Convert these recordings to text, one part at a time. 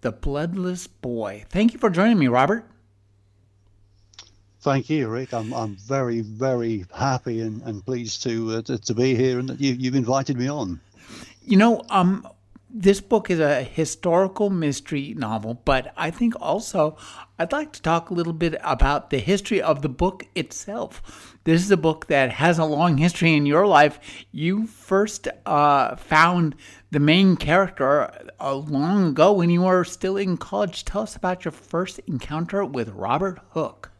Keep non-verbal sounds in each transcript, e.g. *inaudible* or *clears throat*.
The Bloodless Boy. Thank you for joining me, Robert. Thank you, Rick. I'm, I'm very, very happy and, and pleased to, uh, to, to be here and that you, you've invited me on. You know, um, this book is a historical mystery novel, but I think also I'd like to talk a little bit about the history of the book itself. This is a book that has a long history in your life. You first uh, found the main character uh, long ago when you were still in college. Tell us about your first encounter with Robert Hooke.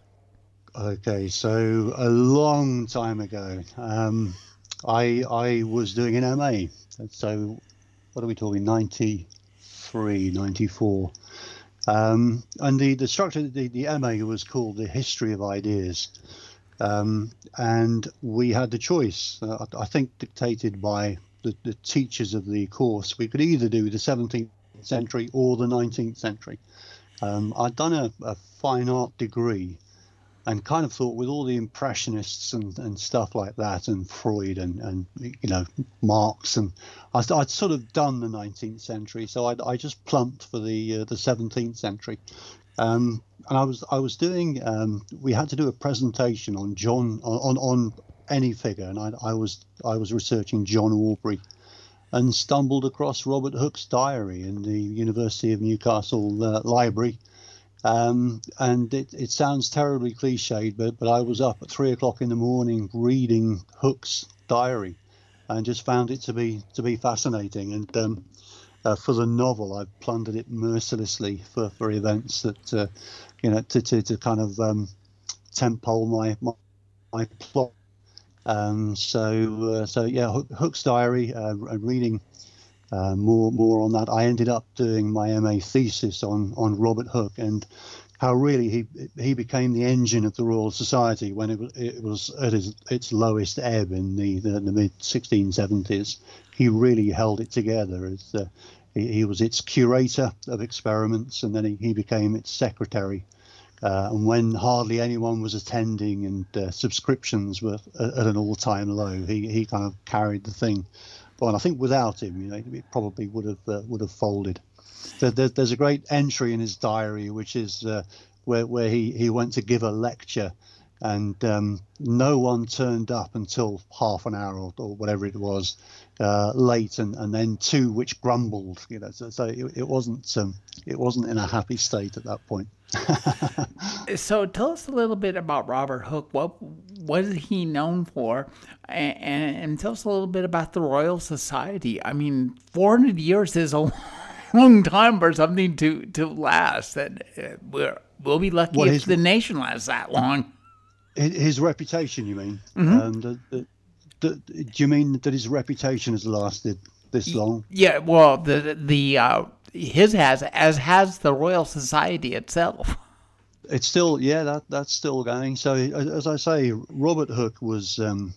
Okay, so a long time ago, um, I I was doing an MA. So what are we talking, 93, 94. Um, and the, the structure, the, the MA was called the History of Ideas. Um, and we had the choice, uh, I think dictated by the, the teachers of the course. We could either do the 17th century or the 19th century. Um, I'd done a, a fine art degree and kind of thought with all the impressionists and, and stuff like that and freud and, and you know marx and I, would sort of done the 19th century so i i just plumped for the uh, the 17th century. Um, and i was i was doing um, we had to do a presentation on john on on any figure and I, I was i was researching john aubrey and stumbled across robert hooke's diary in the university of newcastle uh, library um, and it, it sounds terribly cliched, but, but I was up at three o'clock in the morning reading Hooke's diary and just found it to be to be fascinating. And um, uh, for the novel, I've plundered it mercilessly for, for events that, uh, you know, to, to, to kind of um, temple my, my, my plot. Um, so, uh, so yeah, Hooke's diary, uh, reading uh, more more on that. I ended up doing my MA thesis on on Robert Hooke and how really he he became the engine of the Royal Society when it was it was at its, its lowest ebb in the the, the mid 1670s. He really held it together as uh, he, he, was its curator of experiments, and then he, he became its secretary. Uh, and when hardly anyone was attending and uh, subscriptions were at, at an all-time low, he, he kind of carried the thing and I think without him, you know, it probably would have uh, would have folded. There, there's a great entry in his diary, which is uh, where where he he went to give a lecture, and um, no one turned up until half an hour or, or whatever it was uh, late, and, and then two which grumbled. You know, so, so it, it wasn't um, it wasn't in a happy state at that point. *laughs* so tell us a little bit about Robert Hooke. What what is he known for? And, and, and, tell us a little bit about the Royal Society. I mean, 400 years is a *laughs* long time for something to, to last. That uh, we're, we'll be lucky what if his, the nation lasts that long. His reputation, you mean? Mm-hmm. Um, the, the, do you mean that his reputation has lasted this long? Yeah. Well, the the uh, his has as has the Royal Society itself. It's still yeah that that's still going. So as I say, Robert Hooke was um,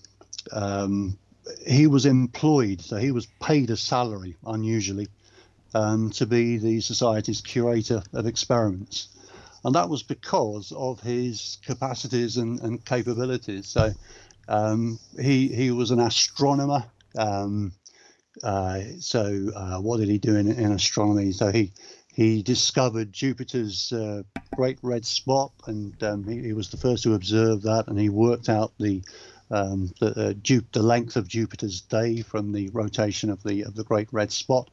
um, he was employed, so he was paid a salary unusually um, to be the society's curator of experiments, and that was because of his capacities and, and capabilities. So um, he he was an astronomer. Um, uh, so uh, what did he do in, in, astronomy? So he he discovered Jupiter's uh, great red spot, and um, he, he, was the first to observe that, and he worked out the um, the, uh, the length of Jupiter's day from the rotation of the of the great red spot.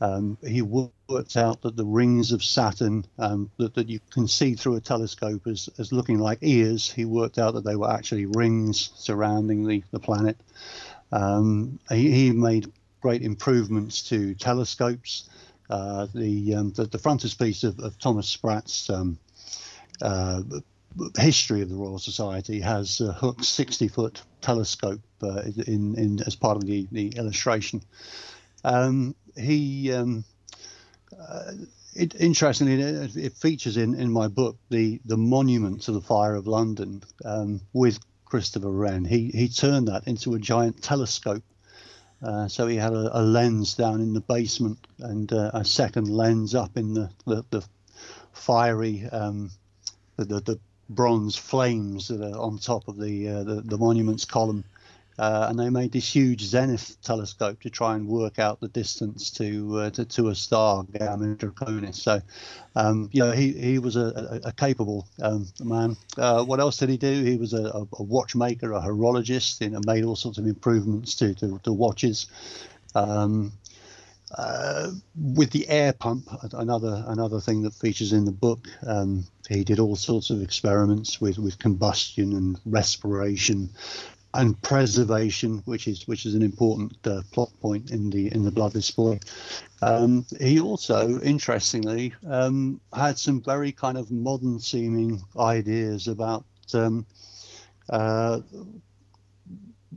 Um, he worked out that the rings of Saturn um, that, that you can see through a telescope as, as looking like ears, he worked out that they were actually rings surrounding the, the planet. Um, he, he, made great improvements to telescopes. Uh, the, um, the, the frontispiece of, of Thomas Sprat's um, uh, history of the Royal Society has a Hooke's 60 foot telescope uh, in, in as part of the, the illustration. Um, he um, uh, it, interestingly, it, it, features in, in my book the, the monument to the fire of London um, with Christopher Wren. He he turned that into a giant telescope. Uh, so he had a, a, lens down in the basement and uh, a second lens up in the the, the fiery um, the, the, the bronze flames that are on top of the uh, the, the monuments column. Uh, and they made this huge zenith telescope to try and work out the distance to uh, to, to, a star, Gamma Draconis. So, um, you know, he, he was a, a, capable um, man. Uh, what else did he do? He was a, a watchmaker, a horologist, you know, made all sorts of improvements to to, to watches. Um, uh, with the air pump, another another thing that features in the book, um, he did all sorts of experiments with, with combustion and respiration, and preservation, which is which is an important uh, plot point in the in the Bloodless Boy. Um, he also, interestingly, um, had some very kind of modern seeming ideas about um, uh,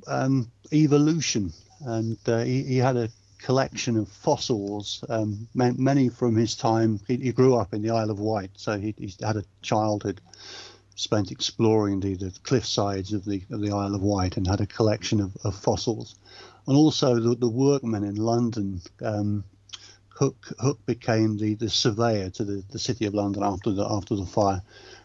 um, evolution, and uh, he, he, had a collection of fossils, um, many from his time. He, he, grew up in the Isle of Wight, so he, he had a childhood spent exploring the, the cliff sides of the of the Isle of Wight and had a collection of, of fossils, and also the, the workmen in London. Um, Hooke Hooke became the, the surveyor to the, the city of London after the after the fire.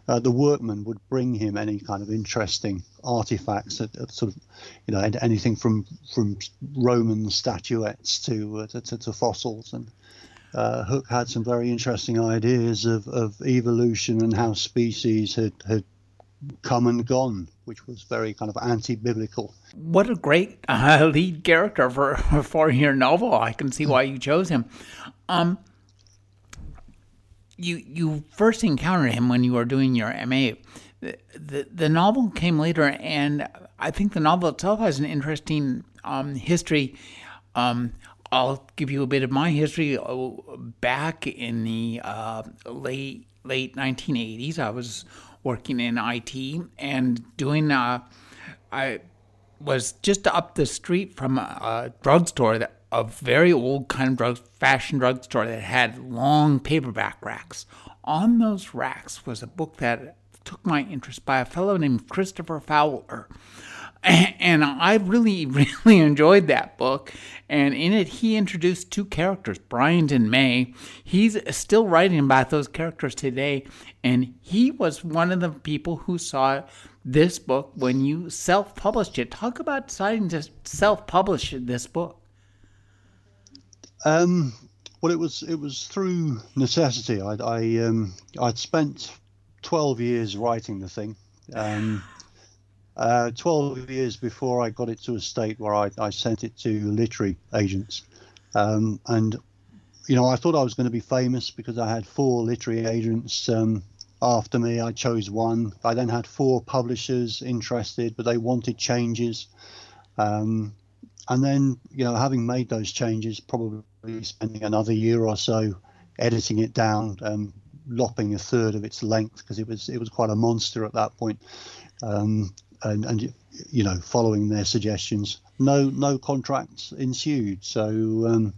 Uh, the workmen would bring him any kind of interesting artifacts, that, that sort of, you know, anything from from Roman statuettes to uh, to, to, to, fossils, and uh, Hooke had some very interesting ideas of, of evolution and how species had, had come and gone, which was very kind of anti-biblical. What a great uh, *laughs* lead character for *laughs* for your novel! I can see why you chose him. Um, you you first encountered him when you were doing your MA. The, the, the novel came later, and I think the novel itself has an interesting um, history. Um, I'll give you a bit of my history. Oh, back in the uh, late late 1980s, I was working in IT and doing. Uh, I was just up the street from a, drugstore that a very old kind of drug fashion drugstore that had long paperback racks. On those racks was a book that took my interest by a fellow named Christopher Fowler. *laughs* And I really, *laughs* really enjoyed that book. And in it, he introduced two characters, Bryant and May. He's still writing about those characters today. And he was one of the people who saw this book when you self published it. Talk about deciding to self publish this book. Um, well, it was it was through necessity. I, I um, I'd spent twelve years writing the thing. Um, uh, 12 years before I got it to a state where I, I sent it to literary agents. Um, and, you know, I thought I was going to be famous because I had four literary agents um, after me. I chose one. I then had four publishers interested, but they wanted changes. Um, and then, you know, having made those changes, probably spending another year or so editing it down, um, lopping a third of its length because it was it was quite a monster at that point. Um, and, and you know following their suggestions. No no contracts ensued. So um,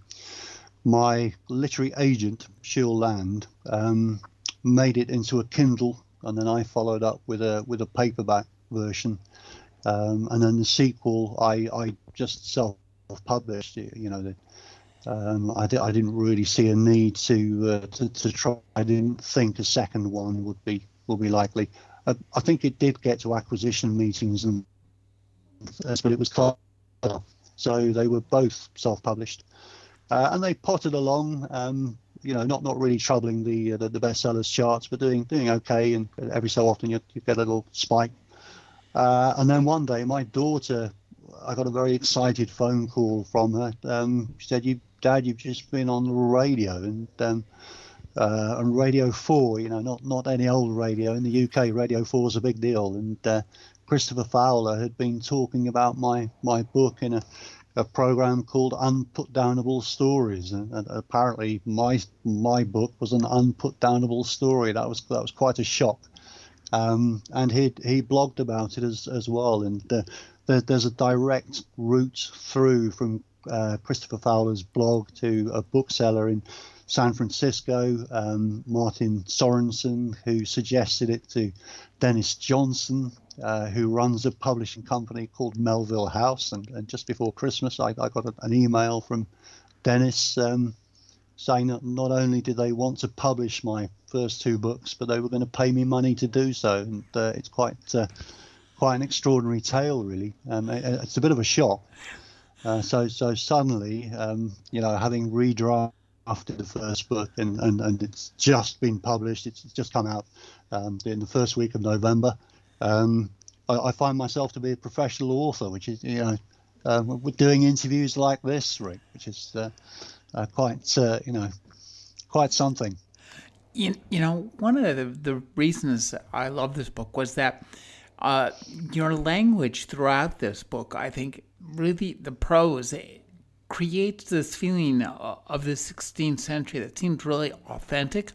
my literary agent Shiel Land um, made it into a Kindle, and then I followed up with a with a paperback version. Um, and then the sequel, I, I just self-published. You know, the, um, I, di- I didn't really see a need to, uh, to to try. I didn't think a second one would be would be likely. I, think it did get to acquisition meetings, and but it was close. So they were both self-published, uh, and they potted along. Um, you know, not not really troubling the, uh, the, the bestsellers charts, but doing doing okay. And every so often you, you get a little spike. Uh, and then one day, my daughter, I got a very excited phone call from her. Um, she said, "You, Dad, you've just been on the radio, and um, uh, on Radio 4, you know, not, not any old radio. In the UK, Radio 4 is a big deal. And uh, Christopher Fowler had been talking about my, my book in a, a program called Unputdownable Stories. And, and, apparently, my my book was an unputdownable story. That was that was quite a shock. Um, and he he blogged about it as as well. And uh, there, there's a direct route through from uh, Christopher Fowler's blog to a bookseller in San Francisco, um, Martin Sorensen, who suggested it to Dennis Johnson, uh, who runs a publishing company called Melville House. And, and just before Christmas, I, I got an email from Dennis um, saying that not only did they want to publish my first two books, but they were going to pay me money to do so. And uh, it's quite uh, quite an extraordinary tale, really. Um, it, it's a bit of a shock. Uh, so so suddenly, um, you know, having redrafted the first book and, and, and it's just been published, it's just come out um, in the first week of November. Um, I, I, find myself to be a professional author, which is you know, uh, we're doing interviews like this, Rick, which is uh, uh, quite uh, you know, quite something. You, you know, one of the, the reasons I love this book was that uh, your language throughout this book, I think, really the prose creates this feeling uh, of the 16th century that seems really authentic.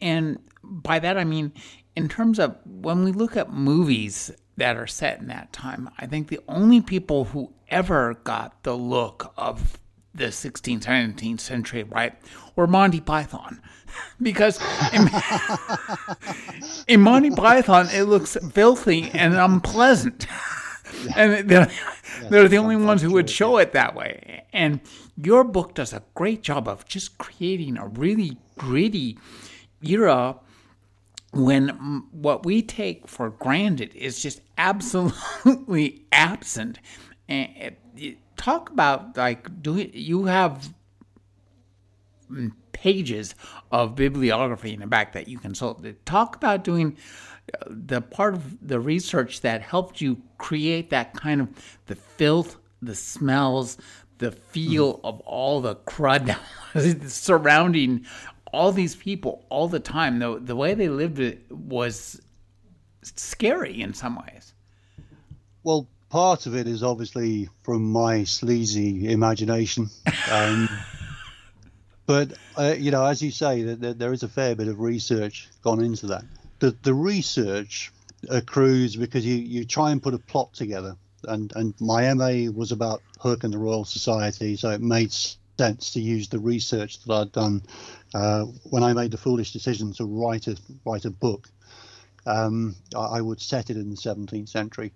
And, by that I mean, in terms of when we look at movies that are set in that time, I think the only people who ever got the look of the 16th, 17th century, right, were Monty Python. *laughs* because in, *laughs* in, Monty Python, it looks filthy and unpleasant. *laughs* and they're, they're the only ones who would show it that way. And your book does a great job of just creating a really gritty era when what we take for granted is just absolutely *laughs* absent. And eh, talk about like do you have pages of bibliography in the back that you consult. Talk about doing the part of the research that helped you create that kind of the filth, the smells, the feel mm-hmm. of all the crud *laughs* surrounding all these people all the time. The, the way they lived it was scary in some ways. Well, part of it is obviously from my sleazy imagination. Um, *laughs* but uh, you know, as you say, that there is a fair bit of research gone into that. The the research accrues because you you try and put a plot together, and and my MA was about Hooke and the Royal Society, so it made sense to use the research that I'd done uh, when I made the foolish decision to write a write a book. Um, I, I would set it in the 17th century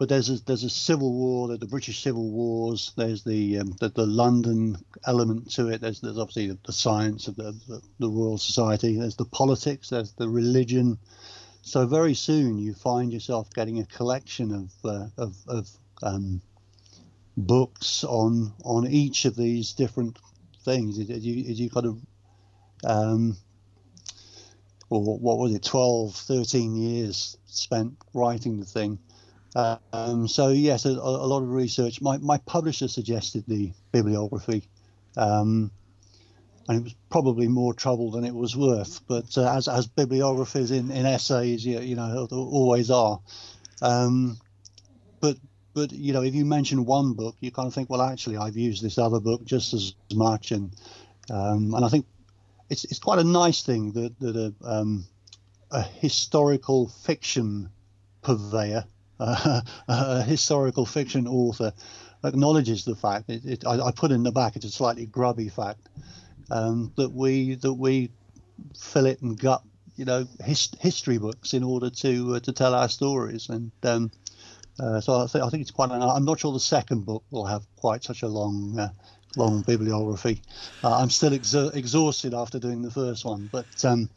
but there's a, there's a civil war, the British Civil Wars. There's the um, the, the, London element to it. There's, there's obviously the, the science of the, the, the Royal Society. There's the politics. There's the religion. So very soon you find yourself getting a collection of uh, of, of um, books on on each of these different things. As you, as you kind of um, or what was it, 12, 13 years spent writing the thing um, so yes, a, a, lot of research. My, my publisher suggested the bibliography, um, and it was probably more trouble than it was worth. But uh, as as bibliographies in, in essays, you, you know, always are. Um, but but you know, if you mention one book, you kind of think, well, actually, I've used this other book just as much, and um, and I think it's it's quite a nice thing that that a, um, a historical fiction purveyor uh, a historical fiction author acknowledges the fact. It, it, I, I, put in the back. It's a slightly grubby fact um, that we that we fill it and gut, you know, his, history books in order to uh, to tell our stories. And um, uh, so I, th- I think it's quite. An, I'm not sure the second book will have quite such a long. Uh, long bibliography. Uh, I'm still exhausted after doing the first one, but um,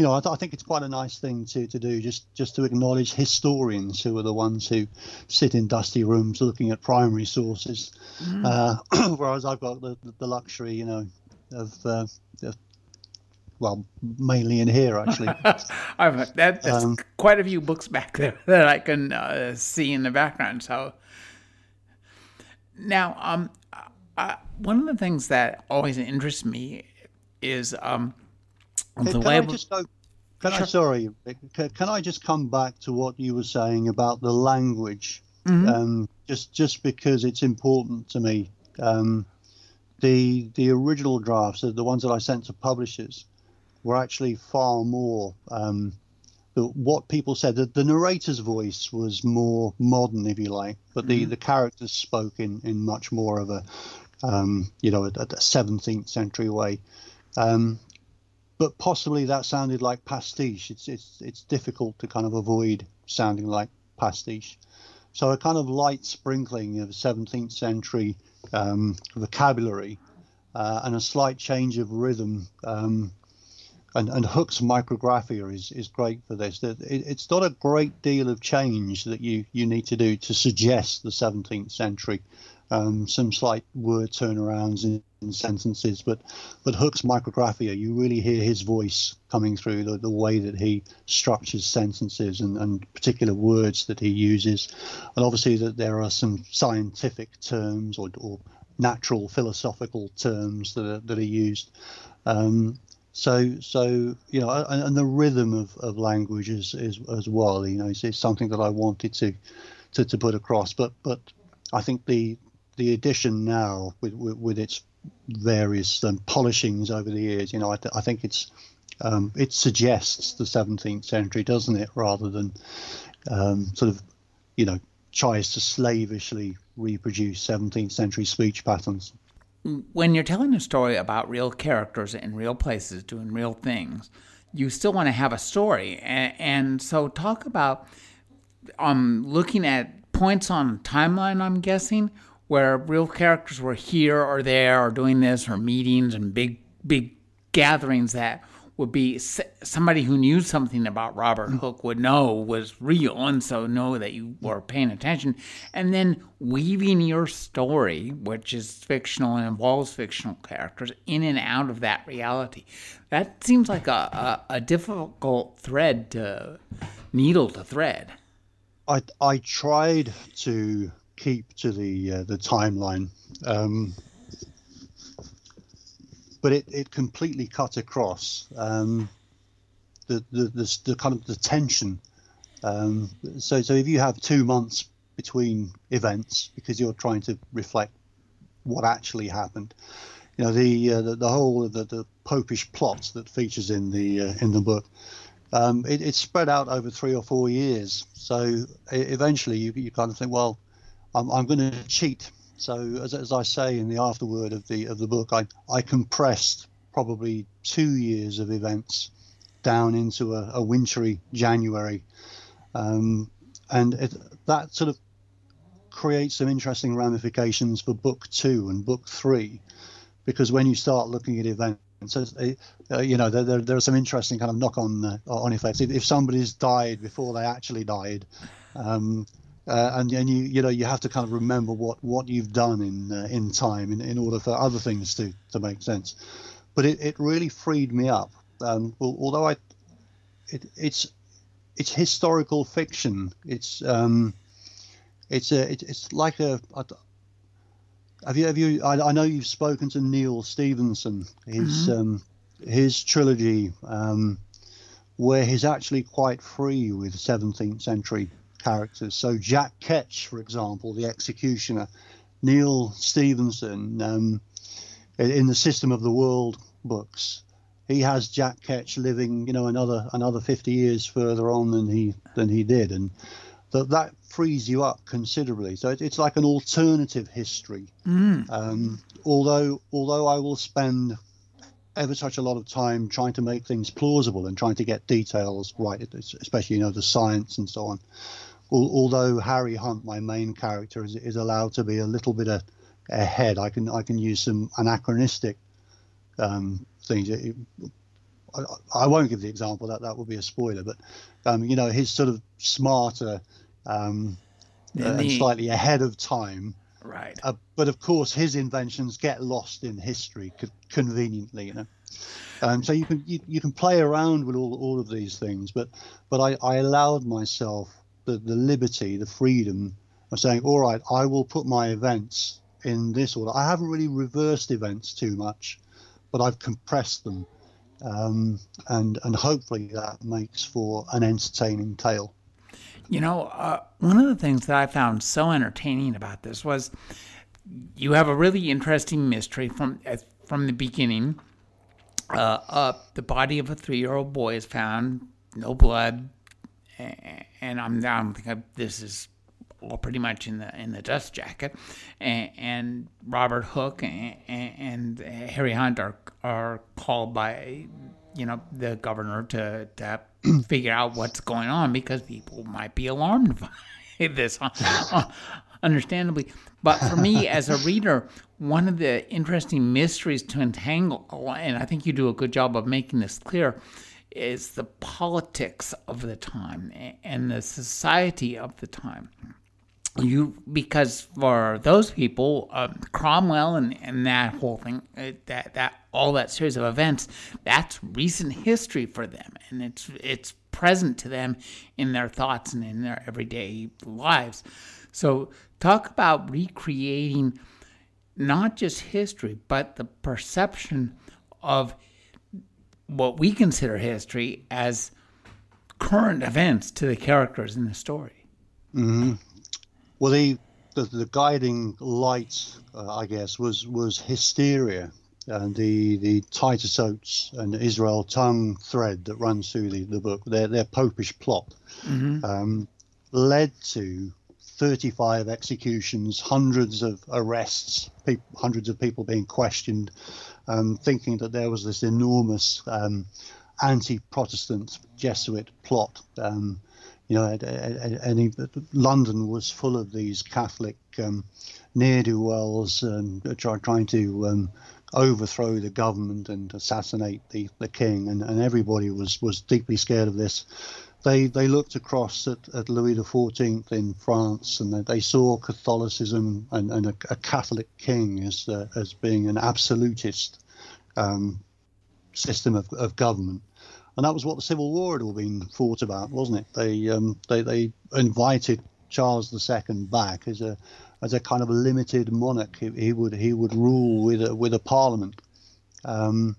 you know, I, th- I, think it's quite a nice thing to, to do, just just to acknowledge historians who are the ones who sit in dusty rooms looking at primary sources, mm. uh, *clears throat* whereas I've got the, the luxury, you know, of, uh, of well, mainly in here actually. *laughs* I've that, that's um, quite a few books back there *laughs* that I can uh, see in the background. So now, um, one of the things that always interests me is um can, can I just go? Can sure. I sorry? Can, I just come back to what you were saying about the language? Mm-hmm. Um, just just because it's important to me. Um, the the original drafts, the ones that I sent to publishers, were actually far more. Um, the, what people said that the narrator's voice was more modern, if you like, but the, mm-hmm. the characters spoke in, in much more of a um, you know, a, a 17th century way. Um, but possibly that sounded like pastiche. It's it's it's difficult to kind of avoid sounding like pastiche. So a kind of light sprinkling of 17th century um, vocabulary uh, and a slight change of rhythm. Um, and, and Hooke's micrographia is, is great for this. It, it's not a great deal of change that you, you need to do to suggest the 17th century. Um, some slight word turnarounds in, sentences, but but Hooke's micrographia, you really hear his voice coming through the, the way that he structures sentences and, and particular words that he uses, and obviously that there are some scientific terms or, or natural philosophical terms that are, that are used. Um, so, so you know, and, and, the rhythm of, of language is, is as well. You know, it's, it's something that I wanted to, to, to put across. But but I think the the edition now with with, with its various um, polishings over the years, you know, I, th- I think it's um, it suggests the 17th century, doesn't it, rather than um, sort of, you know, tries to slavishly reproduce 17th century speech patterns. When you're telling a story about real characters in real places doing real things, you still want to have a story. And, and so, talk about um, looking at points on timeline, I'm guessing, where real characters were here or there or doing this or meetings and big, big gatherings that would be somebody who knew something about Robert mm. Hooke would know was real and so know that you were paying attention. And then weaving your story, which is fictional and involves fictional characters, in and out of that reality. That seems like a, a, a difficult thread to needle to thread. I, I tried to keep to the uh, the timeline. Um, but it, it completely cut across um, the, the, the, the, kind of the tension. Um, so, so if you have two months between events because you're trying to reflect what actually happened, you know the uh, the, the, whole the, the popish plot that features in the uh, in the book. Um, it, it's spread out over three or four years. So eventually, you, you kind of think, well, I'm, I'm going to cheat so as, as I say in the afterword of the of the book, I, I compressed probably two years of events down into a, a wintry January, um, and it, that sort of creates some interesting ramifications for book two and book three, because when you start looking at events. Uh, you know, there, there, there, are some interesting kind of knock-on uh, on effects. If, if somebody's died before they actually died, um, uh, and and you you know you have to kind of remember what what you've done in uh, in time in, in order for other things to to make sense. But it, it really freed me up. Um, well, although I it, it's it's historical fiction. It's um, it's a it, it's like a, a have you have you I, I, know you've spoken to neal stephenson his mm-hmm. um, his trilogy um, where he's actually quite free with 17th century characters. So Jack Ketch, for example, the executioner, Neal Stephenson, um, in the System of the World books, he has Jack Ketch living, you know, another another 50 years further on than he than he did, and that that frees you up considerably. So it, it's like an alternative history. Mm. Um, although although I will spend ever such a lot of time trying to make things plausible and trying to get details right, especially you know the science and so on although Harry Hunt, my main character, is, is allowed to be a little bit ahead, I can I can use some anachronistic um, things. It, I, I, won't give the example that that would be a spoiler, but um, you know his sort of smarter um, uh, and slightly ahead of time. Right. Uh, but of course, his inventions get lost in history co- conveniently. You know. Um, so you can you, you can play around with all, all of these things, but but I, I allowed myself the, the liberty, the freedom of saying, all right, I will put my events in this order. I haven't really reversed events too much, but I've compressed them. Um, and, and hopefully that makes for an entertaining tale. You know, uh, one of the things that I found so entertaining about this was you have a really interesting mystery from uh, from the beginning. Uh, uh, the body of a three-year-old boy is found, no blood, and I'm I'm thinking this is all pretty much in the in the dust jacket, and, and Robert Hooke and, and, Harry Hunt are are called by you know the governor to to *clears throat* figure out what's going on because people might be alarmed *laughs* by this, uh, uh, understandably. But for me *laughs* as a reader, one of the interesting mysteries to entangle, and I think you do a good job of making this clear, is the politics of the time and the society of the time. You because for those people, um, Cromwell and, and that whole thing, uh, that that all that series of events, that's recent history for them, and it's it's present to them in their thoughts and in their everyday lives. So talk about recreating not just history, but the perception of what we consider history as current events to the characters in the story. Mm-hmm. Well, the, the, the guiding light, uh, I guess, was was hysteria and the the Titus Oates and Israel Tonge thread that runs through the, the book, their their popish plot, mm-hmm. um, led to 35 executions, hundreds of arrests, pe- hundreds of people being questioned, um, thinking that there was this enormous um, anti-Protestant Jesuit plot. Um, you know, London was full of these Catholic um, ne'er-do-wells um, trying to um, overthrow the government and assassinate the, the king, and, and everybody was, was deeply scared of this they they looked across at, at Louis XIV in France, and they saw Catholicism and, and a, a, Catholic king as uh, as being an absolutist um, system of, of government, and that was what the Civil War had all been fought about, wasn't it? They um, they they invited Charles II back as a as a kind of a limited monarch. He, he would he would rule with a with a parliament. Um,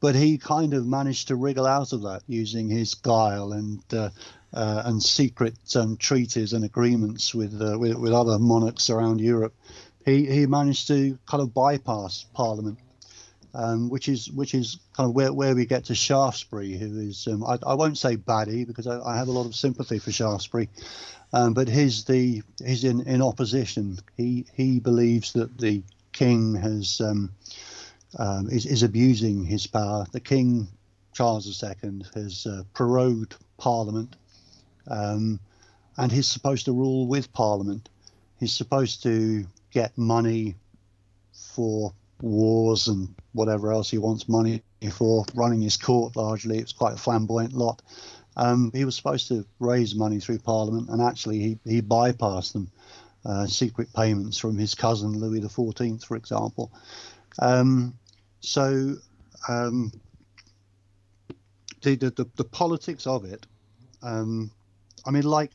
but he kind of managed to wriggle out of that using his guile and uh, uh, and secret um, treaties and agreements with, uh, with, with other monarchs around Europe. He he managed to kind of bypass Parliament, um, which is which is kind of where, where we get to Shaftesbury, who is um, I, I won't say baddie because I, I have a lot of sympathy for Shaftesbury. Um, but he's the he's in, in opposition. He he believes that the king has um, um, is, is abusing his power. The King Charles II has uh, prorogued Parliament, um, and he's supposed to rule with Parliament. He's supposed to get money for wars and whatever else he wants money for, running his court largely. It's quite a flamboyant lot. Um, he was supposed to raise money through Parliament, and actually he, he bypassed them. Uh, secret payments from his cousin Louis XIV, for example. Um, so um, the, the, the, politics of it, um, I mean, like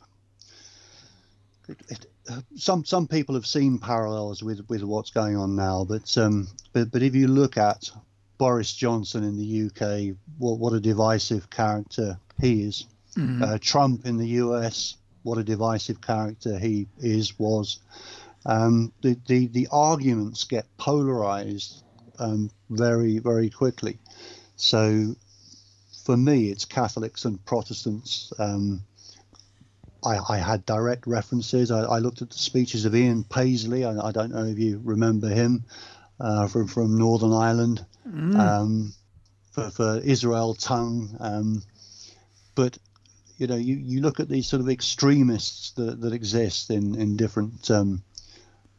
it, it, some some people have seen parallels with, with what's going on now, but um, but but if you look at Boris Johnson in the UK, what what a divisive character he is. Mm-hmm. Uh, Trump in the US, what a divisive character he is was. Um, the, the the arguments get polarized um, very, very quickly. So for me, it's Catholics and Protestants. Um, I, I, had direct references. I, I, looked at the speeches of Ian Paisley. I, I don't know if you remember him uh, from, from Northern Ireland mm. um, for, for Israel Tonge. Um, but you know, you, you look at these sort of extremists that, that exist in in different um,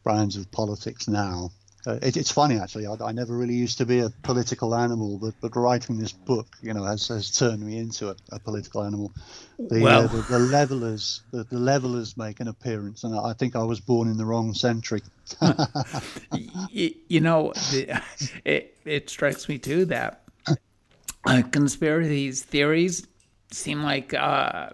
brands of politics now, uh, it, it's funny actually. I, I, never really used to be a political animal, but but writing this book, you know, has, has turned me into a, a political animal. The, well, uh, the, the, levelers, the, the levelers make an appearance, and I think I was born in the wrong century. *laughs* you, you, know, the, *laughs* it it strikes me too that uh, conspiracy theories seem like uh,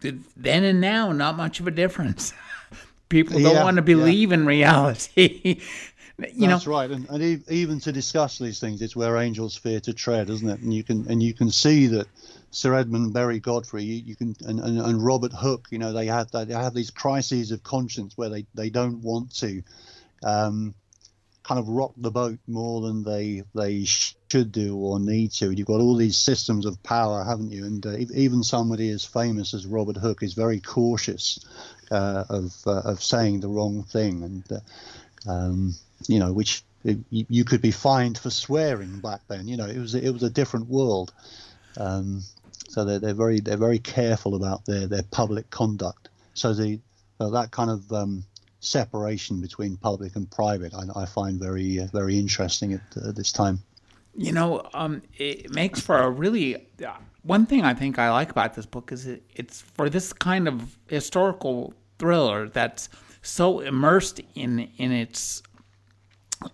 then and now not much of a difference *laughs* people don't yeah, want to believe yeah. in reality. *laughs* you That's know? right, and, and even to discuss these things, it's where angels fear to tread, isn't it? And you can and you can see that Sir Edmund Berry Godfrey, you, you can and, and, and, Robert Hooke, you know, they have they have these crises of conscience where they, they don't want to um, kind of rock the boat more than they they should do or need to. You've got all these systems of power, haven't you? And uh, even somebody as famous as Robert Hooke is very cautious uh, of uh, of saying the wrong thing, and uh, um, you know, which you, could be fined for swearing back then. You know, it was it was a different world. Um, so they're, they're very they're very careful about their, their public conduct. So the that kind of um, separation between public and private, I, I find very uh, very interesting at, uh, this time. You know, um, it makes for a really uh, one thing I think I like about this book is it, it's for this kind of historical thriller that's so immersed in in its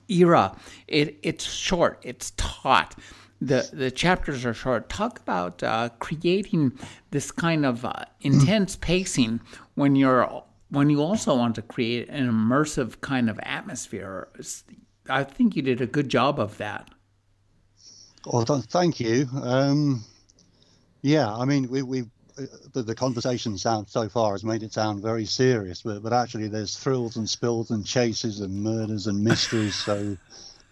era. It it's short, it's taut. The the chapters are short. Talk about uh, creating this kind of uh, intense pacing when you're when you also want to create an immersive kind of atmosphere. I think you did a good job of that. Well, thank you. Um, yeah, I mean, we, we the, the, conversation sound so far has made it sound very serious, but, but actually there's thrills and spills and chases and murders and mysteries. so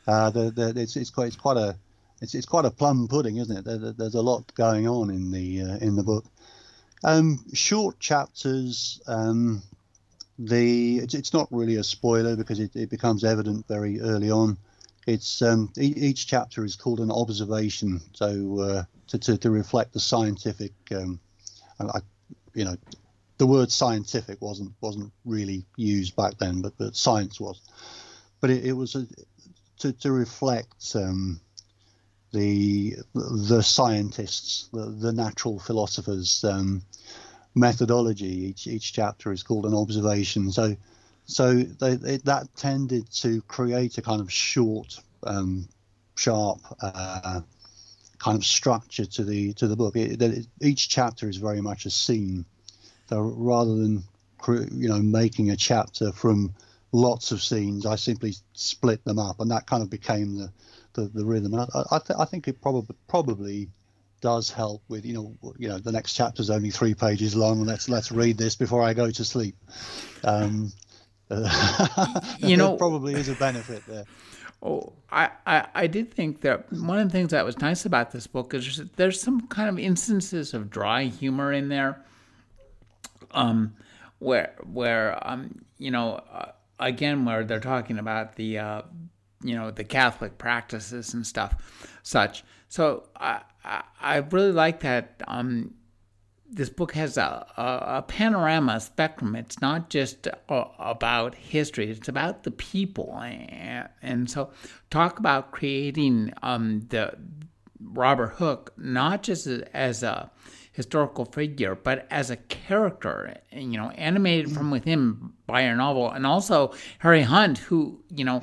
uh, the, the, it's, it's quite it's quite a it's, it's quite a plum pudding, isn't it? There, there's a lot going on in the uh, in the book. Um, short chapters. Um, the it's, it's not really a spoiler because it, it becomes evident very early on. It's um, e- each chapter is called an observation, so uh, to, to, to reflect the scientific um, I, you know, the word scientific wasn't wasn't really used back then, but, but science was. But it, it was a, to to reflect um, the the scientists, the, the natural philosophers' um, methodology. Each each chapter is called an observation. So so they, they, that tended to create a kind of short, um, sharp uh, kind of structure to the to the book. It, it, each chapter is very much a scene. So rather than you know making a chapter from lots of scenes, I simply split them up, and that kind of became the the, the rhythm. And I, I, th- I think it probably probably does help with you know you know the next chapter is only three pages long. Let's let's read this before I go to sleep. Um, uh, *laughs* you know, probably is a benefit there. Oh, I, I, I did think that one of the things that was nice about this book is there's some kind of instances of dry humor in there, um, where where um you know uh, again where they're talking about the uh, you know the Catholic practices and stuff, such. So I I, really like that um this book has a, a, a, panorama spectrum. It's not just uh, about history; it's about the people. And, and so, talk about creating um, the Robert Hooke not just as a historical figure, but as a character. You know, animated from within by a novel, and also Harry Hunt, who you know.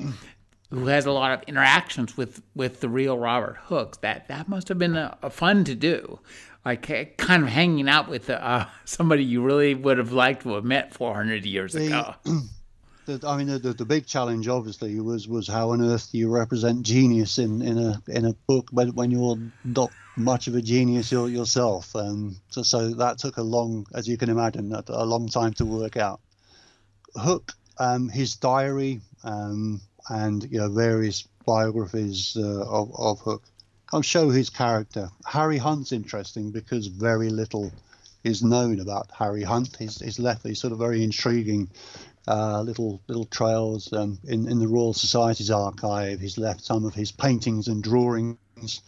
Who has a lot of interactions with, with the real Robert Hooke's. That that must have been a, a fun to do like kind of hanging out with uh, *laughs* somebody you really would have liked to have met 400 years the, ago. *clears throat* The, I mean, the, the, big challenge obviously was was how on earth do you represent genius in, in a in a book when, when you're not much of a genius yourself. Um, so, so that took a long, as you can imagine, a long time to work out. Hooke, um, his diary, um, and you know various biographies uh, of, of Hooke I'll show his character. Harry Hunt's interesting because very little is known about Harry Hunt. He's, he's left these sort of very intriguing uh, little little trails um, in in the Royal Society's archive. He's left some of his paintings and drawings,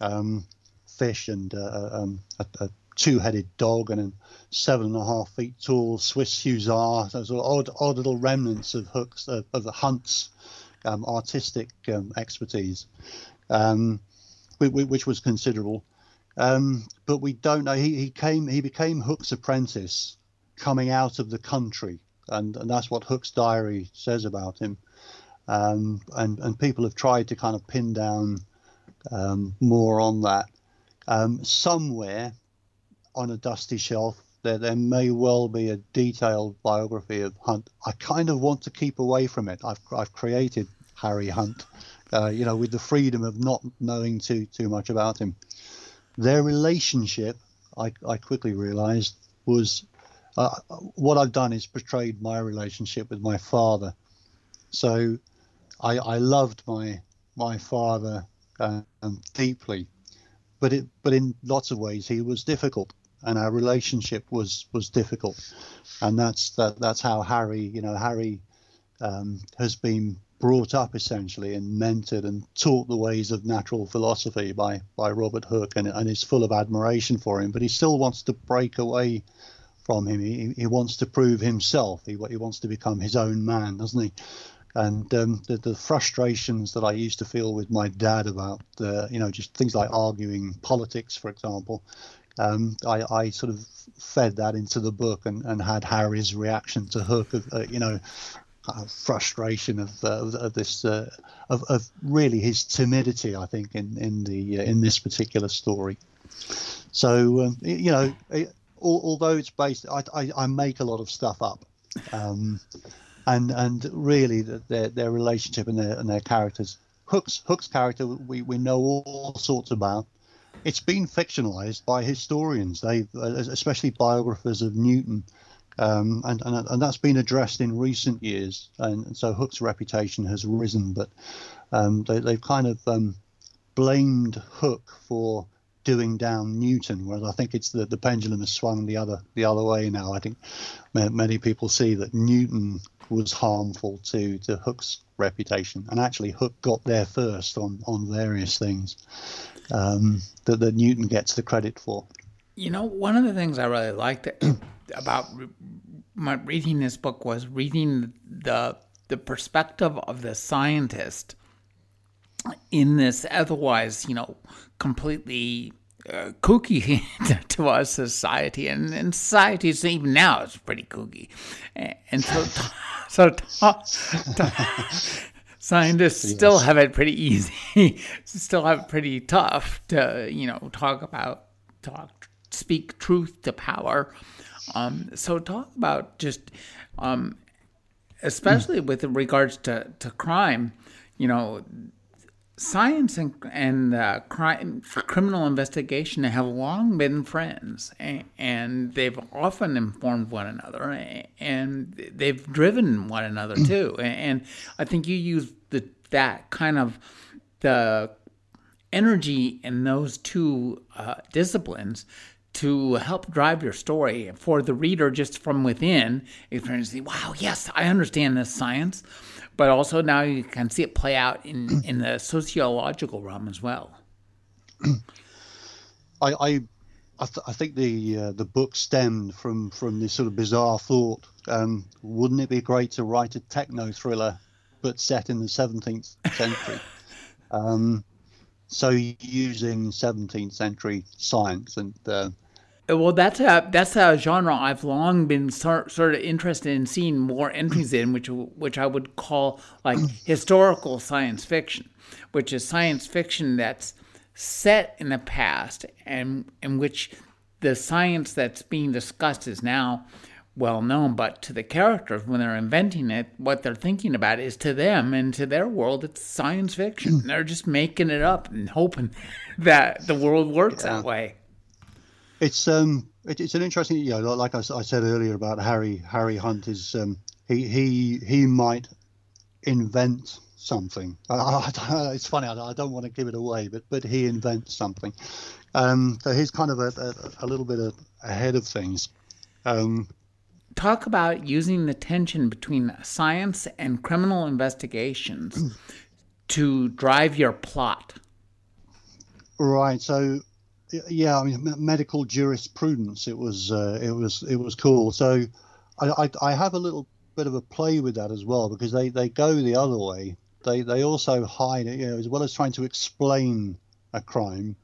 um, fish and uh, uh um, a, a, two-headed dog and a seven and a half feet tall Swiss hussar. Those are odd odd little remnants of hooks uh, of the Hunt's um, artistic um, expertise. Um, which was considerable. Um, but we don't know. He, he came. He became Hooke's apprentice, coming out of the country, and, and that's what Hooke's diary says about him. Um, and and people have tried to kind of pin down more on that. Somewhere on a dusty shelf, there there may well be a detailed biography of Hunt. I kind of want to keep away from it. I've I've created Harry Hunt uh, you know, with the freedom of not knowing too too much about him. Their relationship, I, I quickly realised, was uh, what I've done is portrayed my relationship with my father. So I, I loved my my father um, deeply, but it but in lots of ways he was difficult, and our relationship was was difficult, and that's that that's how Harry you know Harry um, has been brought up essentially and mentored and taught the ways of natural philosophy by by Robert Hooke and, and is full of admiration for him, but he still wants to break away from him. He, he wants to prove himself. He, he wants to become his own man, doesn't he? And um, the, the frustrations that I used to feel with my dad about, uh, you know, just things like arguing politics, for example, um, I, I, sort of fed that into the book and, and had Harry's reaction to Hooke, of, uh, you know, frustration of, uh, of this, uh, of, of, really his timidity, I think, in in the uh, in this particular story. So um, you know, it, although it's based, I, I, I, make a lot of stuff up. Um, and and really their their relationship and their and their characters. Hook's Hooke's character we, we know all sorts about. It's been fictionalized by historians, they especially biographers of Newton, um, and, and and that's been addressed in recent years. And, so Hooke's reputation has risen, but um, they, they've kind of um, blamed Hooke for doing down Newton, whereas I think it's the, the pendulum has swung the other the other way now. I think many people see that Newton was harmful to to Hooke's reputation, and actually Hooke got there first on on various things um, that that Newton gets the credit for. You know, one of the things I really liked *clears throat* about my reading this book was reading the the perspective of the scientist in this otherwise, you know, completely uh, kooky *laughs* to our society, and, and society is even now it's pretty kooky, and so *laughs* so *laughs* scientists yes. still have it pretty easy, still have it pretty tough to you know talk about talk speak truth to power. Um, so talk about just um, especially mm. with regards to, to crime, you know, science and, and uh, crime, criminal investigation have long been friends, and, and, they've often informed one another, and they've driven one another *clears throat* too. And I think you use the that kind of the energy in those two uh, disciplines to help drive your story for the reader just from within. You're trying to see, wow, yes, I understand this science but also now you can see it play out in, in the sociological realm as well. *clears throat* I I, I, th- I think the uh, the book stemmed from from this sort of bizarre thought. Um, wouldn't it be great to write a techno thriller, but set in the 17th century? *laughs* um, so using 17th century science and uh, well, that's a that's a genre I've long been sort, sort of interested in seeing more entries in, which which I would call like *clears throat* historical science fiction, which is science fiction that's set in the past and in which the science that's being discussed is now well known, but to the characters when they're inventing it, what they're thinking about is to them and to their world, it's science fiction. Mm. they're just making it up and hoping that the world works yeah. that way. It's um, it, it's an interesting, you know, like I, I, said earlier about Harry Harry Hunt is um, he he he might invent something. I, I, it's funny, I, don't want to give it away, but but he invents something. Um, so he's kind of a, a, a little bit ahead of things. Um, Talk about using the tension between science and criminal investigations *clears throat* to drive your plot. Right. So yeah, I mean, medical jurisprudence. It was uh, it was it was cool. So I, I, I have a little bit of a play with that as well because they they go the other way. They they also hide it, you know, as well as trying to explain a crime.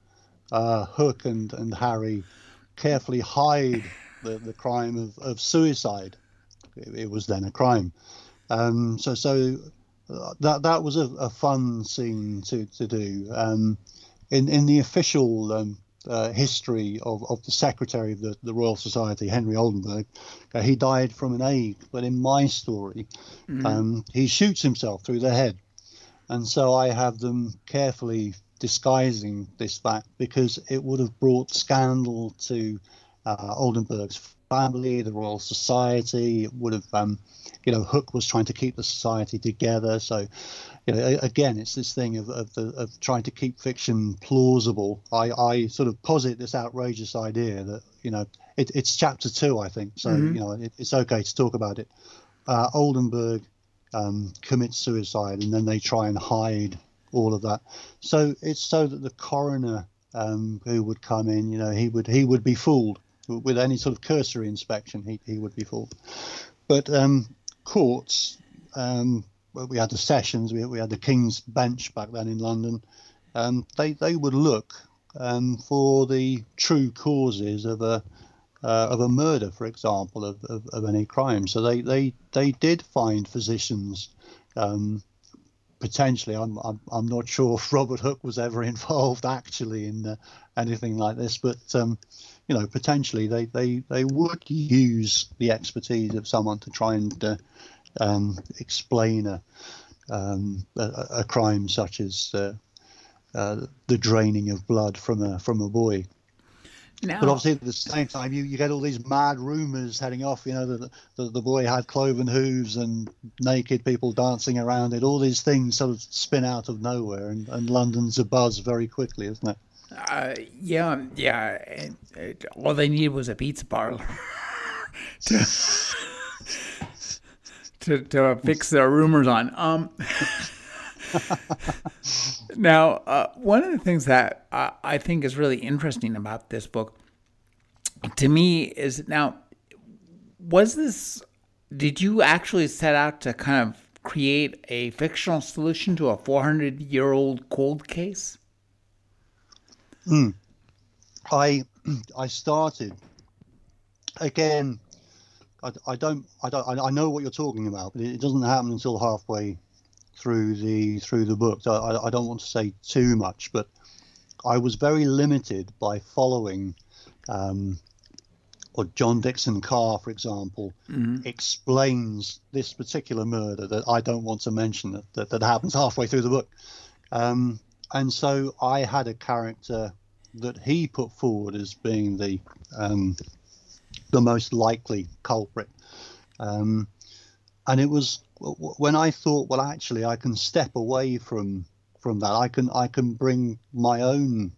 Uh, Hooke and and Harry carefully hide the, the crime of, of suicide. It, it was then a crime. Um, so so uh, that that was a, a fun scene to to do. Um, in in the official um, uh, history of, of the secretary of the, the Royal Society, Henry Oldenburg. Uh, he died from an ague, but in my story, mm-hmm. um, he shoots himself through the head. And so I have them carefully disguising this fact because it would have brought scandal to uh, Oldenburg's family, the Royal Society. It would have, um, you know, Hooke was trying to keep the society together. So, you know, again, it's this thing of of, the, of trying to keep fiction plausible. I, I sort of posit this outrageous idea that you know it, it's chapter two, I think. So mm-hmm. you know, it, it's okay to talk about it. Uh, Oldenburg um, commits suicide, and then they try and hide all of that. So it's so that the coroner um, who would come in, you know, he would he would be fooled with any sort of cursory inspection. He he would be fooled. But um, courts, um, well, we had the sessions, we, we had the King's Bench back then in London. Um, they they would look um, for the true causes of a uh, of a murder, for example, of, of, of, any crime. So they, they, they did find physicians. Um, potentially, I'm, I'm, I'm not sure if Robert Hooke was ever *laughs* involved actually in uh, anything like this, but um, you know, potentially they, they, they would use the expertise of someone to try and uh, um, explain a, um, a, a, crime such as uh, uh, the draining of blood from a from a boy. Now, but obviously, at the same time, you, you get all these mad rumors heading off. You know, that the, the boy had cloven hooves and naked people dancing around it. All these things sort of spin out of nowhere, and, and London's a buzz very quickly, isn't it? Uh, yeah, yeah. All they needed was a pizza parlor *laughs* to, to, to fix their rumors on. Um, *laughs* now, uh, one of the things that uh, I think is really interesting about this book to me is now, was this, did you actually set out to kind of create a fictional solution to a 400 year old cold case? Mm. I *clears throat* I started again. I, I, don't I don't I know what you're talking about, but it doesn't happen until halfway through the through the book. So I, I don't want to say too much, but I was very limited by following. Um, or John Dickson Carr, for example, mm-hmm. explains this particular murder that I don't want to mention that, that, that happens halfway through the book. Um, and so I had a character that he put forward as being the um, the most likely culprit. Um, and it was when I thought, well, actually, I can step away from from that. I can I can bring my own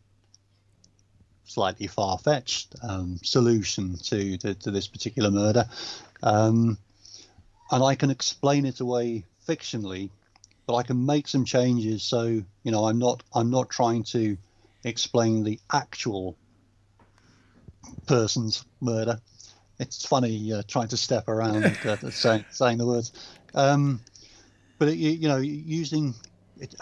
slightly far fetched um, solution to, to, to this particular murder, um, and I can explain it away fictionally, but I can make some changes. So you know, I'm not I'm not trying to explain the actual person's murder. It's funny uh, trying to step around uh, *laughs* saying, saying the words. Um, but it, you know, using it,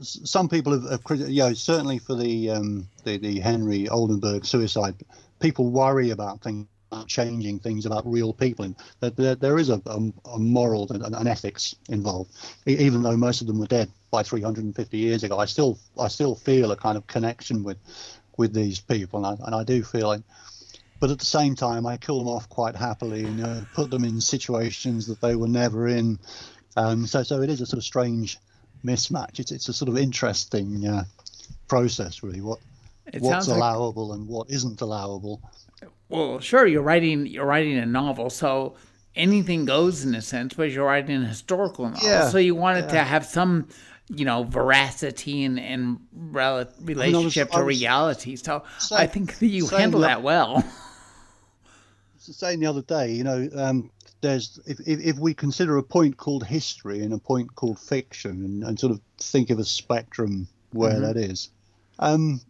some people have, have you know, certainly for the, um, the the Henry Oldenburg suicide, people worry about things changing things about real people and that there, there is a, a, a moral and an ethics involved even though most of them were dead by 350 years ago i still i still feel a kind of connection with with these people and i, and I do feel it but at the same time, I kill them off quite happily and uh, put them in situations that they were never in. Um, so, so it is a sort of strange mismatch. It's, it's a sort of interesting uh, process, really. What it what's allowable like, and what isn't allowable. Well, sure, you're writing you're writing a novel, so anything goes in a sense, but you're writing a historical novel, yeah, so you wanted yeah. to have some you know veracity and and rel- relationship I mean, I was, to reality. So I think that you handle that well. *laughs* saying the other day, you know, um, there's if, if, if, we consider a point called history and a point called fiction, and, and sort of think of a spectrum where mm-hmm. that is, um,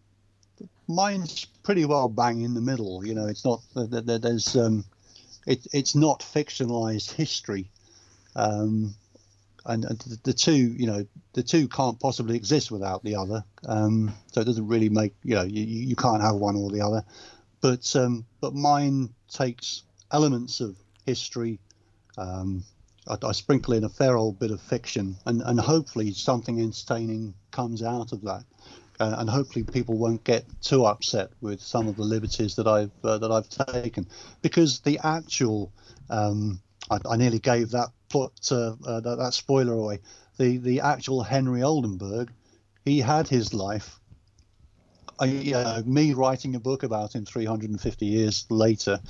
mine's pretty well bang in the middle. You know, it's not there's um, it, it's not fictionalized history, um, and, and, the two, you know, the two can't possibly exist without the other. Um, so it doesn't really make you know you, you can't have one or the other but um, but mine takes elements of history. Um, I, I, sprinkle in a fair old bit of fiction, and, and hopefully something entertaining comes out of that. Uh, and hopefully people won't get too upset with some of the liberties that I've uh, that I've taken, because the actual um, I, I, nearly gave that plot uh, uh that, that spoiler away. The the actual Henry Oldenburg, he had his life I, uh, me writing a book about him 350 years later,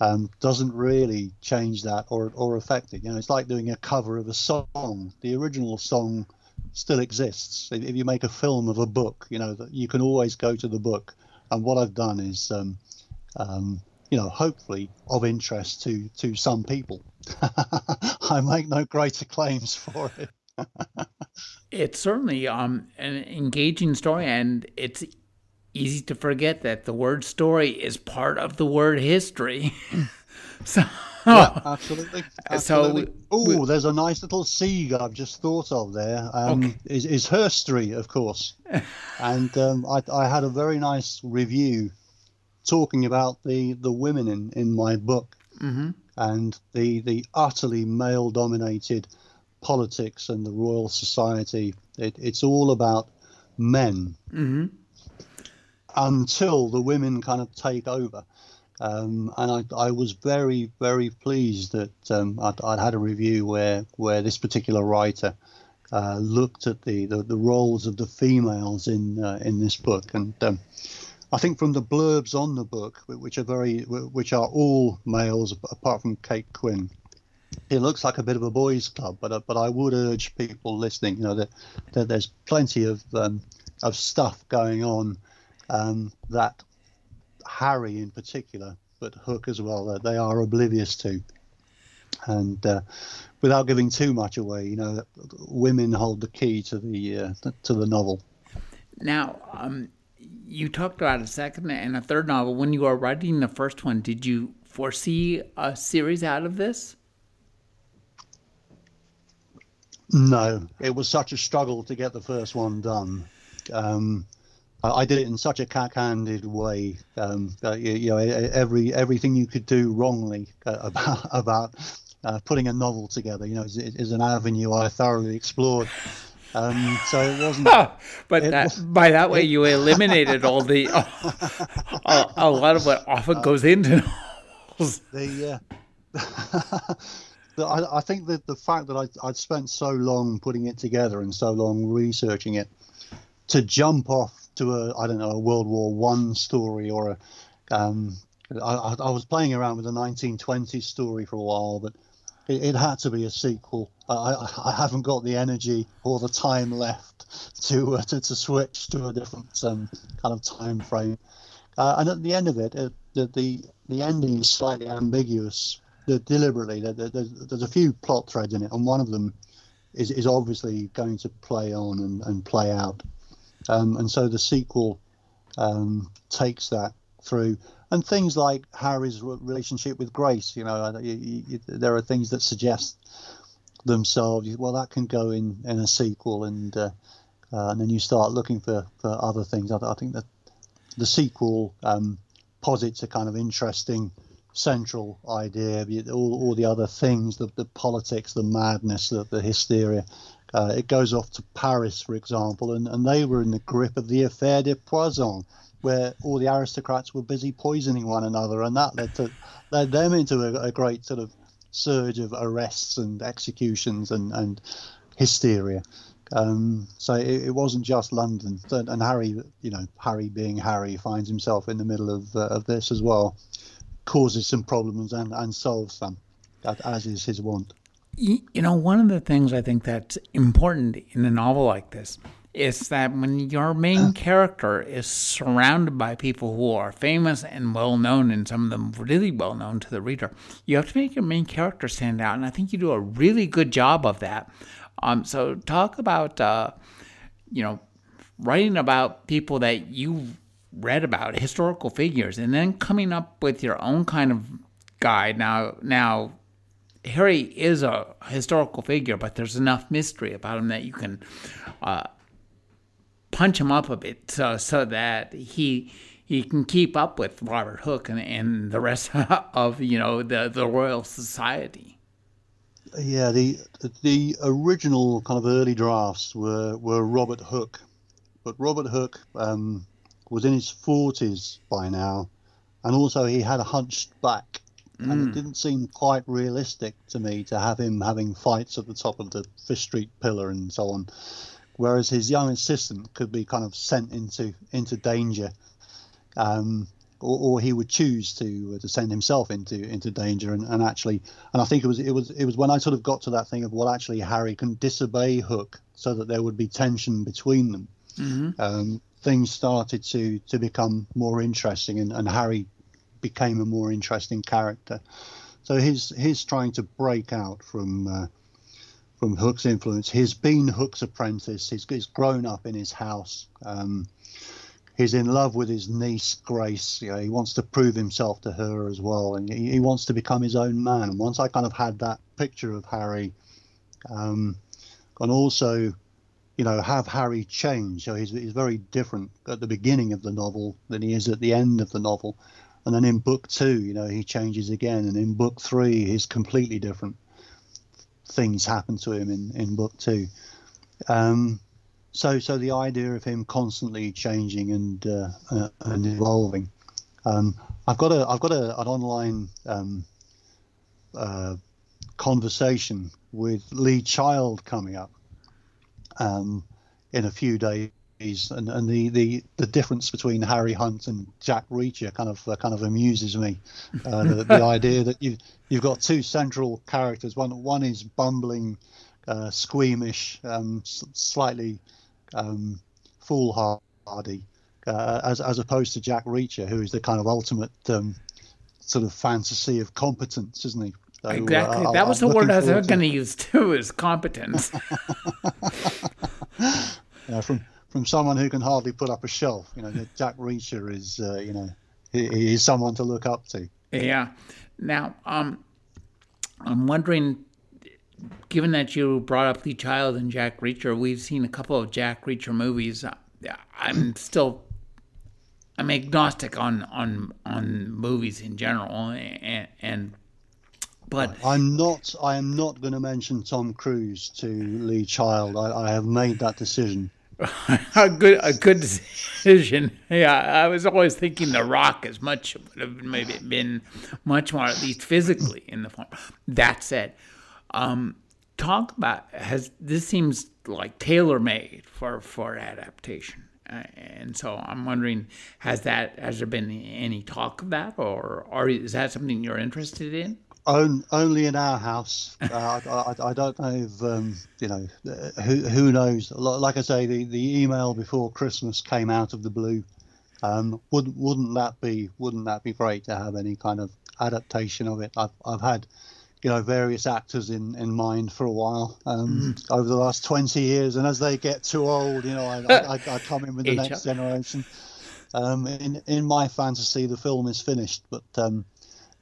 um, doesn't really change that or or affect it. You know, it's like doing a cover of a song. The original song still exists. If, you make a film of a book, you know that you can always go to the book. And what I've done is, um, um, you know, hopefully of interest to to some people. *laughs* I make no greater claims for it. *laughs* it's certainly um, an engaging story, and it's easy to forget that the word story is part of the word history. *laughs* so, yeah, absolutely. *laughs* absolutely. So, oh, there's a nice little seed I've just thought of there. Um, okay. is, is herstory, of course. *laughs* and um, I, I, had a very nice review talking about the, the women in, in my book mm-hmm. and the, the utterly male dominated politics and the Royal Society. It, it's all about men. Mm-hmm until the women kind of take over. Um, and I, I, was very, very pleased that um, I'd, I'd, had a review where, where this particular writer uh, looked at the, the, the, roles of the females in uh, in this book, and um, I think from the blurbs on the book, which are very, which are all males apart from Kate Quinn, it looks like a bit of a boys' club. But uh, but I would urge people listening, you know, that, that there's plenty of um, of stuff going on um, that Harry in particular, but Hooke as well, that they are oblivious to. And uh, without giving too much away, you know, women hold the key to the uh, to the novel. Now, um, you talked about a second and a third novel. When you were writing the first one, did you foresee a series out of this? No, it was such a struggle to get the first one done. Um, I did it in such a cack-handed way. Um, uh, you, you, know, every everything you could do wrongly uh, *laughs* about about uh, putting a novel together, you know, is, is, an avenue I thoroughly explored. Um, so it wasn't. *laughs* but it that, was, by that way, it, you eliminated all the *laughs* a, a, lot of what often goes into novels. The, the I, I, think that the fact that I, I'd spent so long putting it together and so long researching it, to jump off to a I don't know a World War One story or a um, I, I, was playing around with a 1920s story for a while, but it, it had to be a sequel. I, I, haven't got the energy or the time left to uh, to, to, switch to a different um, kind of time frame. Uh, and at the end of it, uh, the, the the ending is slightly ambiguous. The, deliberately, there's, there's a few plot threads in it, and one of them is, is obviously going to play on and, and play out. Um, and so the sequel um, takes that through. And things like Harry's relationship with Grace, you know, you, you, there are things that suggest themselves. Well, that can go in, in a sequel, and uh, uh, and then you start looking for, for other things. I, I think that the sequel um, posits a kind of interesting central idea. All, all the other things, the, the politics, the madness, the, the hysteria, uh, it goes off to Paris, for example, and, and they were in the grip of the affaire de Poison, where all the aristocrats were busy poisoning one another, and that led to led them into a, a great sort of surge of arrests and executions and, and hysteria. Um, so it, it, wasn't just London, and Harry, you know, Harry being Harry, finds himself in the middle of uh, of this as well, causes some problems and, and solves them, as is his wont. You know, one of the things I think that's important in a novel like this is that when your main character is surrounded by people who are famous and well known, and some of them really well known to the reader, you have to make your main character stand out. And I think you do a really good job of that. Um, so, talk about, uh, you know, writing about people that you read about, historical figures, and then coming up with your own kind of guide. Now, now Harry is a historical figure, but there's enough mystery about him that you can uh, punch him up a bit so, so that he he can keep up with Robert Hooke and, and the rest *laughs* of you know the the Royal Society. Yeah, the the original kind of early drafts were were Robert Hooke, but Robert Hooke um, was in his forties by now, and also he had a hunched back Mm. And it mm. didn't seem quite realistic to me to have him having fights at the top of the Fish Street pillar and so on. Whereas his young assistant could be kind of sent into into danger. Um, or, or, he would choose to uh, to send himself into into danger and, and actually and I think it was it was it was when I sort of got to that thing of well actually Harry can disobey Hooke so that there would be tension between them. Mm-hmm. Um, things started to to become more interesting and, and Harry became a more interesting character. So he's his trying to break out from uh, from Hooke's influence. He's been Hooke's apprentice. He's, he's grown up in his house. Um, he's in love with his niece Grace. You know, he wants to prove himself to her as well, and he, he wants to become his own man. And once I kind of had that picture of Harry, um, and also, you know, have Harry change. So he's, he's very different at the beginning of the novel than he is at the end of the novel. And then in book two, you know, he changes again, and in book three, he's completely different. Things happen to him in in book two. Um, so so the idea of him constantly changing and uh, uh, and evolving. Um, I've got a I've got a, an online um, uh, conversation with Lee Child coming up um, in a few days. And, and the, the, the difference between Harry Hunt and Jack Reacher kind of uh, kind of amuses me. Uh, the, the *laughs* idea that you you've got two central characters. One one is bumbling, uh, squeamish, um, slightly um, foolhardy, uh, as as opposed to Jack Reacher, who is the kind of ultimate um, sort of fantasy of competence, isn't he? So, exactly. Uh, that was I'm the word I was going to use too, is competence. *laughs* yeah, from from someone who can hardly put up a shelf. You know, Jack Reacher is, uh, you know, he, he, is someone to look up to. Yeah. Now, um, I'm wondering given that you brought up Lee Child and Jack Reacher, we've seen a couple of Jack Reacher movies. I'm still I'm agnostic on on on movies in general, and, and but I'm not I am not going to mention Tom Cruise to Lee Child. I, I have made that decision. *laughs* a good a good decision. Yeah, I was always thinking The Rock as much would have maybe been much more at least physically in the form. That said, um, talk about has this seems like tailor made for for adaptation, uh, and so I'm wondering has that has there been any talk of that, or or is that something you're interested in? Only in our house. Uh, I, I, don't know if um, you know who who knows. Like I say, the, the email before Christmas came out of the blue. Um, wouldn't wouldn't that be wouldn't that be great to have any kind of adaptation of it? I've I've had you know various actors in, in mind for a while um, mm. over the last 20 years and as they get too old you know I, I, I come in with the *laughs* next generation um, in in my fantasy the film is finished but um,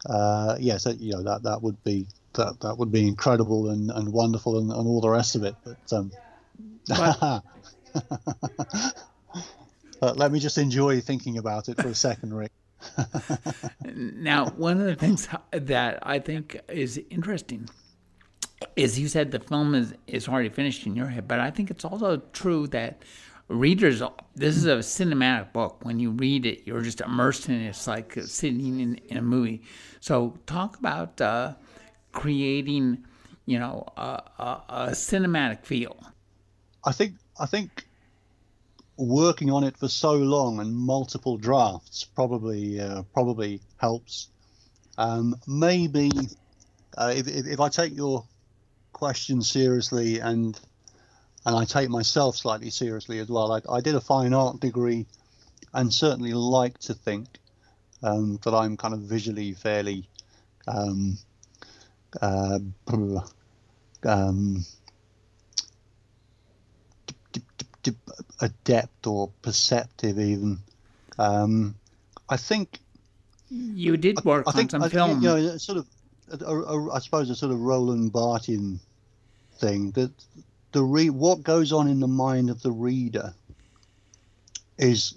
uh, yes you know that that would be that that would be incredible and, and wonderful and, and all the rest of it but, um, but *laughs* let me just enjoy thinking about it for a second Rick. *laughs* Now, one of the things that I think is interesting is you said the film is, is already finished in your head, but I think it's also true that readers, this is a cinematic book. When you read it, you're just immersed in it. It's like sitting in, in a movie. So, talk about uh, creating, you know, a, a, a cinematic feel. I think I think working on it for so long and multiple drafts probably uh, probably helps. Um, maybe uh, if, if, if I take your question seriously and and I take myself slightly seriously as well. I, I did a fine art degree and certainly like to think um, that I'm kind of visually fairly um, uh, um, adept or perceptive even. Um, I think you did work I, I on think, some I, film. You know, sort of, a, a, I suppose a sort of Roland Barthes thing that the re- what goes on in the mind of the reader is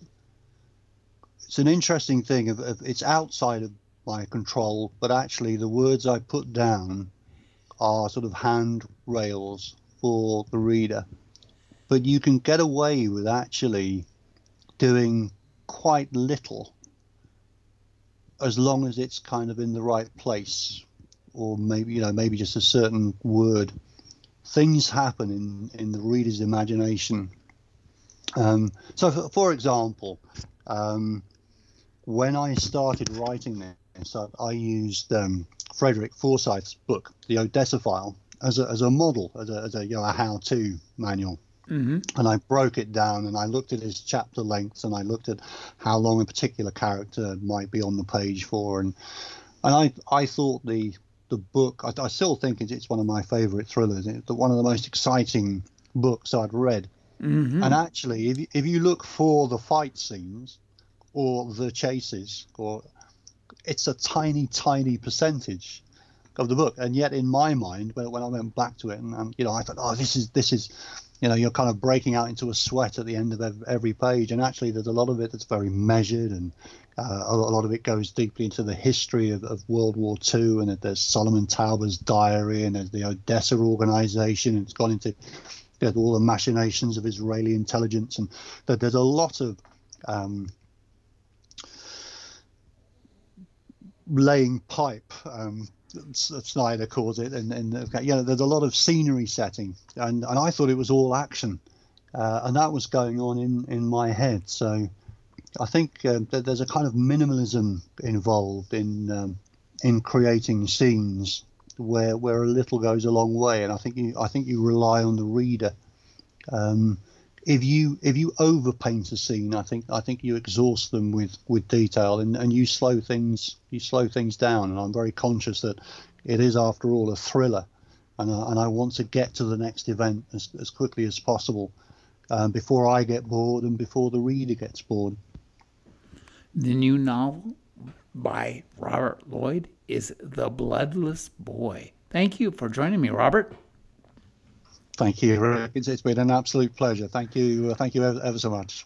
it's an interesting thing. Of, of, it's outside of my control, but actually the words I put down are sort of handrails for the reader but you can get away with actually doing quite little as long as it's kind of in the right place or maybe you know maybe just a certain word things happen in in the reader's imagination um, so for, for example um, when I started writing this, I, I used um, Frederick Forsyth's book, The Odessa File, as a, as a model, as a, as a, you know, a how-to manual. Mm-hmm. And I broke it down and I looked at his chapter lengths and I looked at how long a particular character might be on the page for. And and I, I thought the the book, I, I still think it's, it's one of my favorite thrillers. It's one of the most exciting books I'd read. Mm-hmm. And actually, if you, if you look for the fight scenes or the chases, or it's a tiny, tiny percentage of the book. And yet, in my mind, when, when I went back to it, and, and you know, I thought, oh, this is this is, you know, you're kind of breaking out into a sweat at the end of every page. And actually, there's a lot of it that's very measured, and uh, a lot of it goes deeply into the history of, of World War II. And there's Solomon Tauber's diary, and there's the Odessa organization, and it's gone into you know, all the machinations of Israeli intelligence, and that there's a lot of um, laying pipe. Um, Snyder calls it, and, and there's a lot of scenery setting, and, and I thought it was all action, uh, and that was going on in, in my head. So I think uh, that there's a kind of minimalism involved in um, in creating scenes where where a little goes a long way, and I think you I think you rely on the reader. Um, if you if you overpaint a scene, I think I think you exhaust them with with detail, and, and you slow things you slow things down. And I'm very conscious that it is, after all, a thriller, and I, and I want to get to the next event as as quickly as possible um, before I get bored and before the reader gets bored. The new novel by Robert Lloyd is The Bloodless Boy. Thank you for joining me, Robert. Thank you, Rick. It's, it's been an absolute pleasure. Thank you. Uh, thank you ever, ever so much.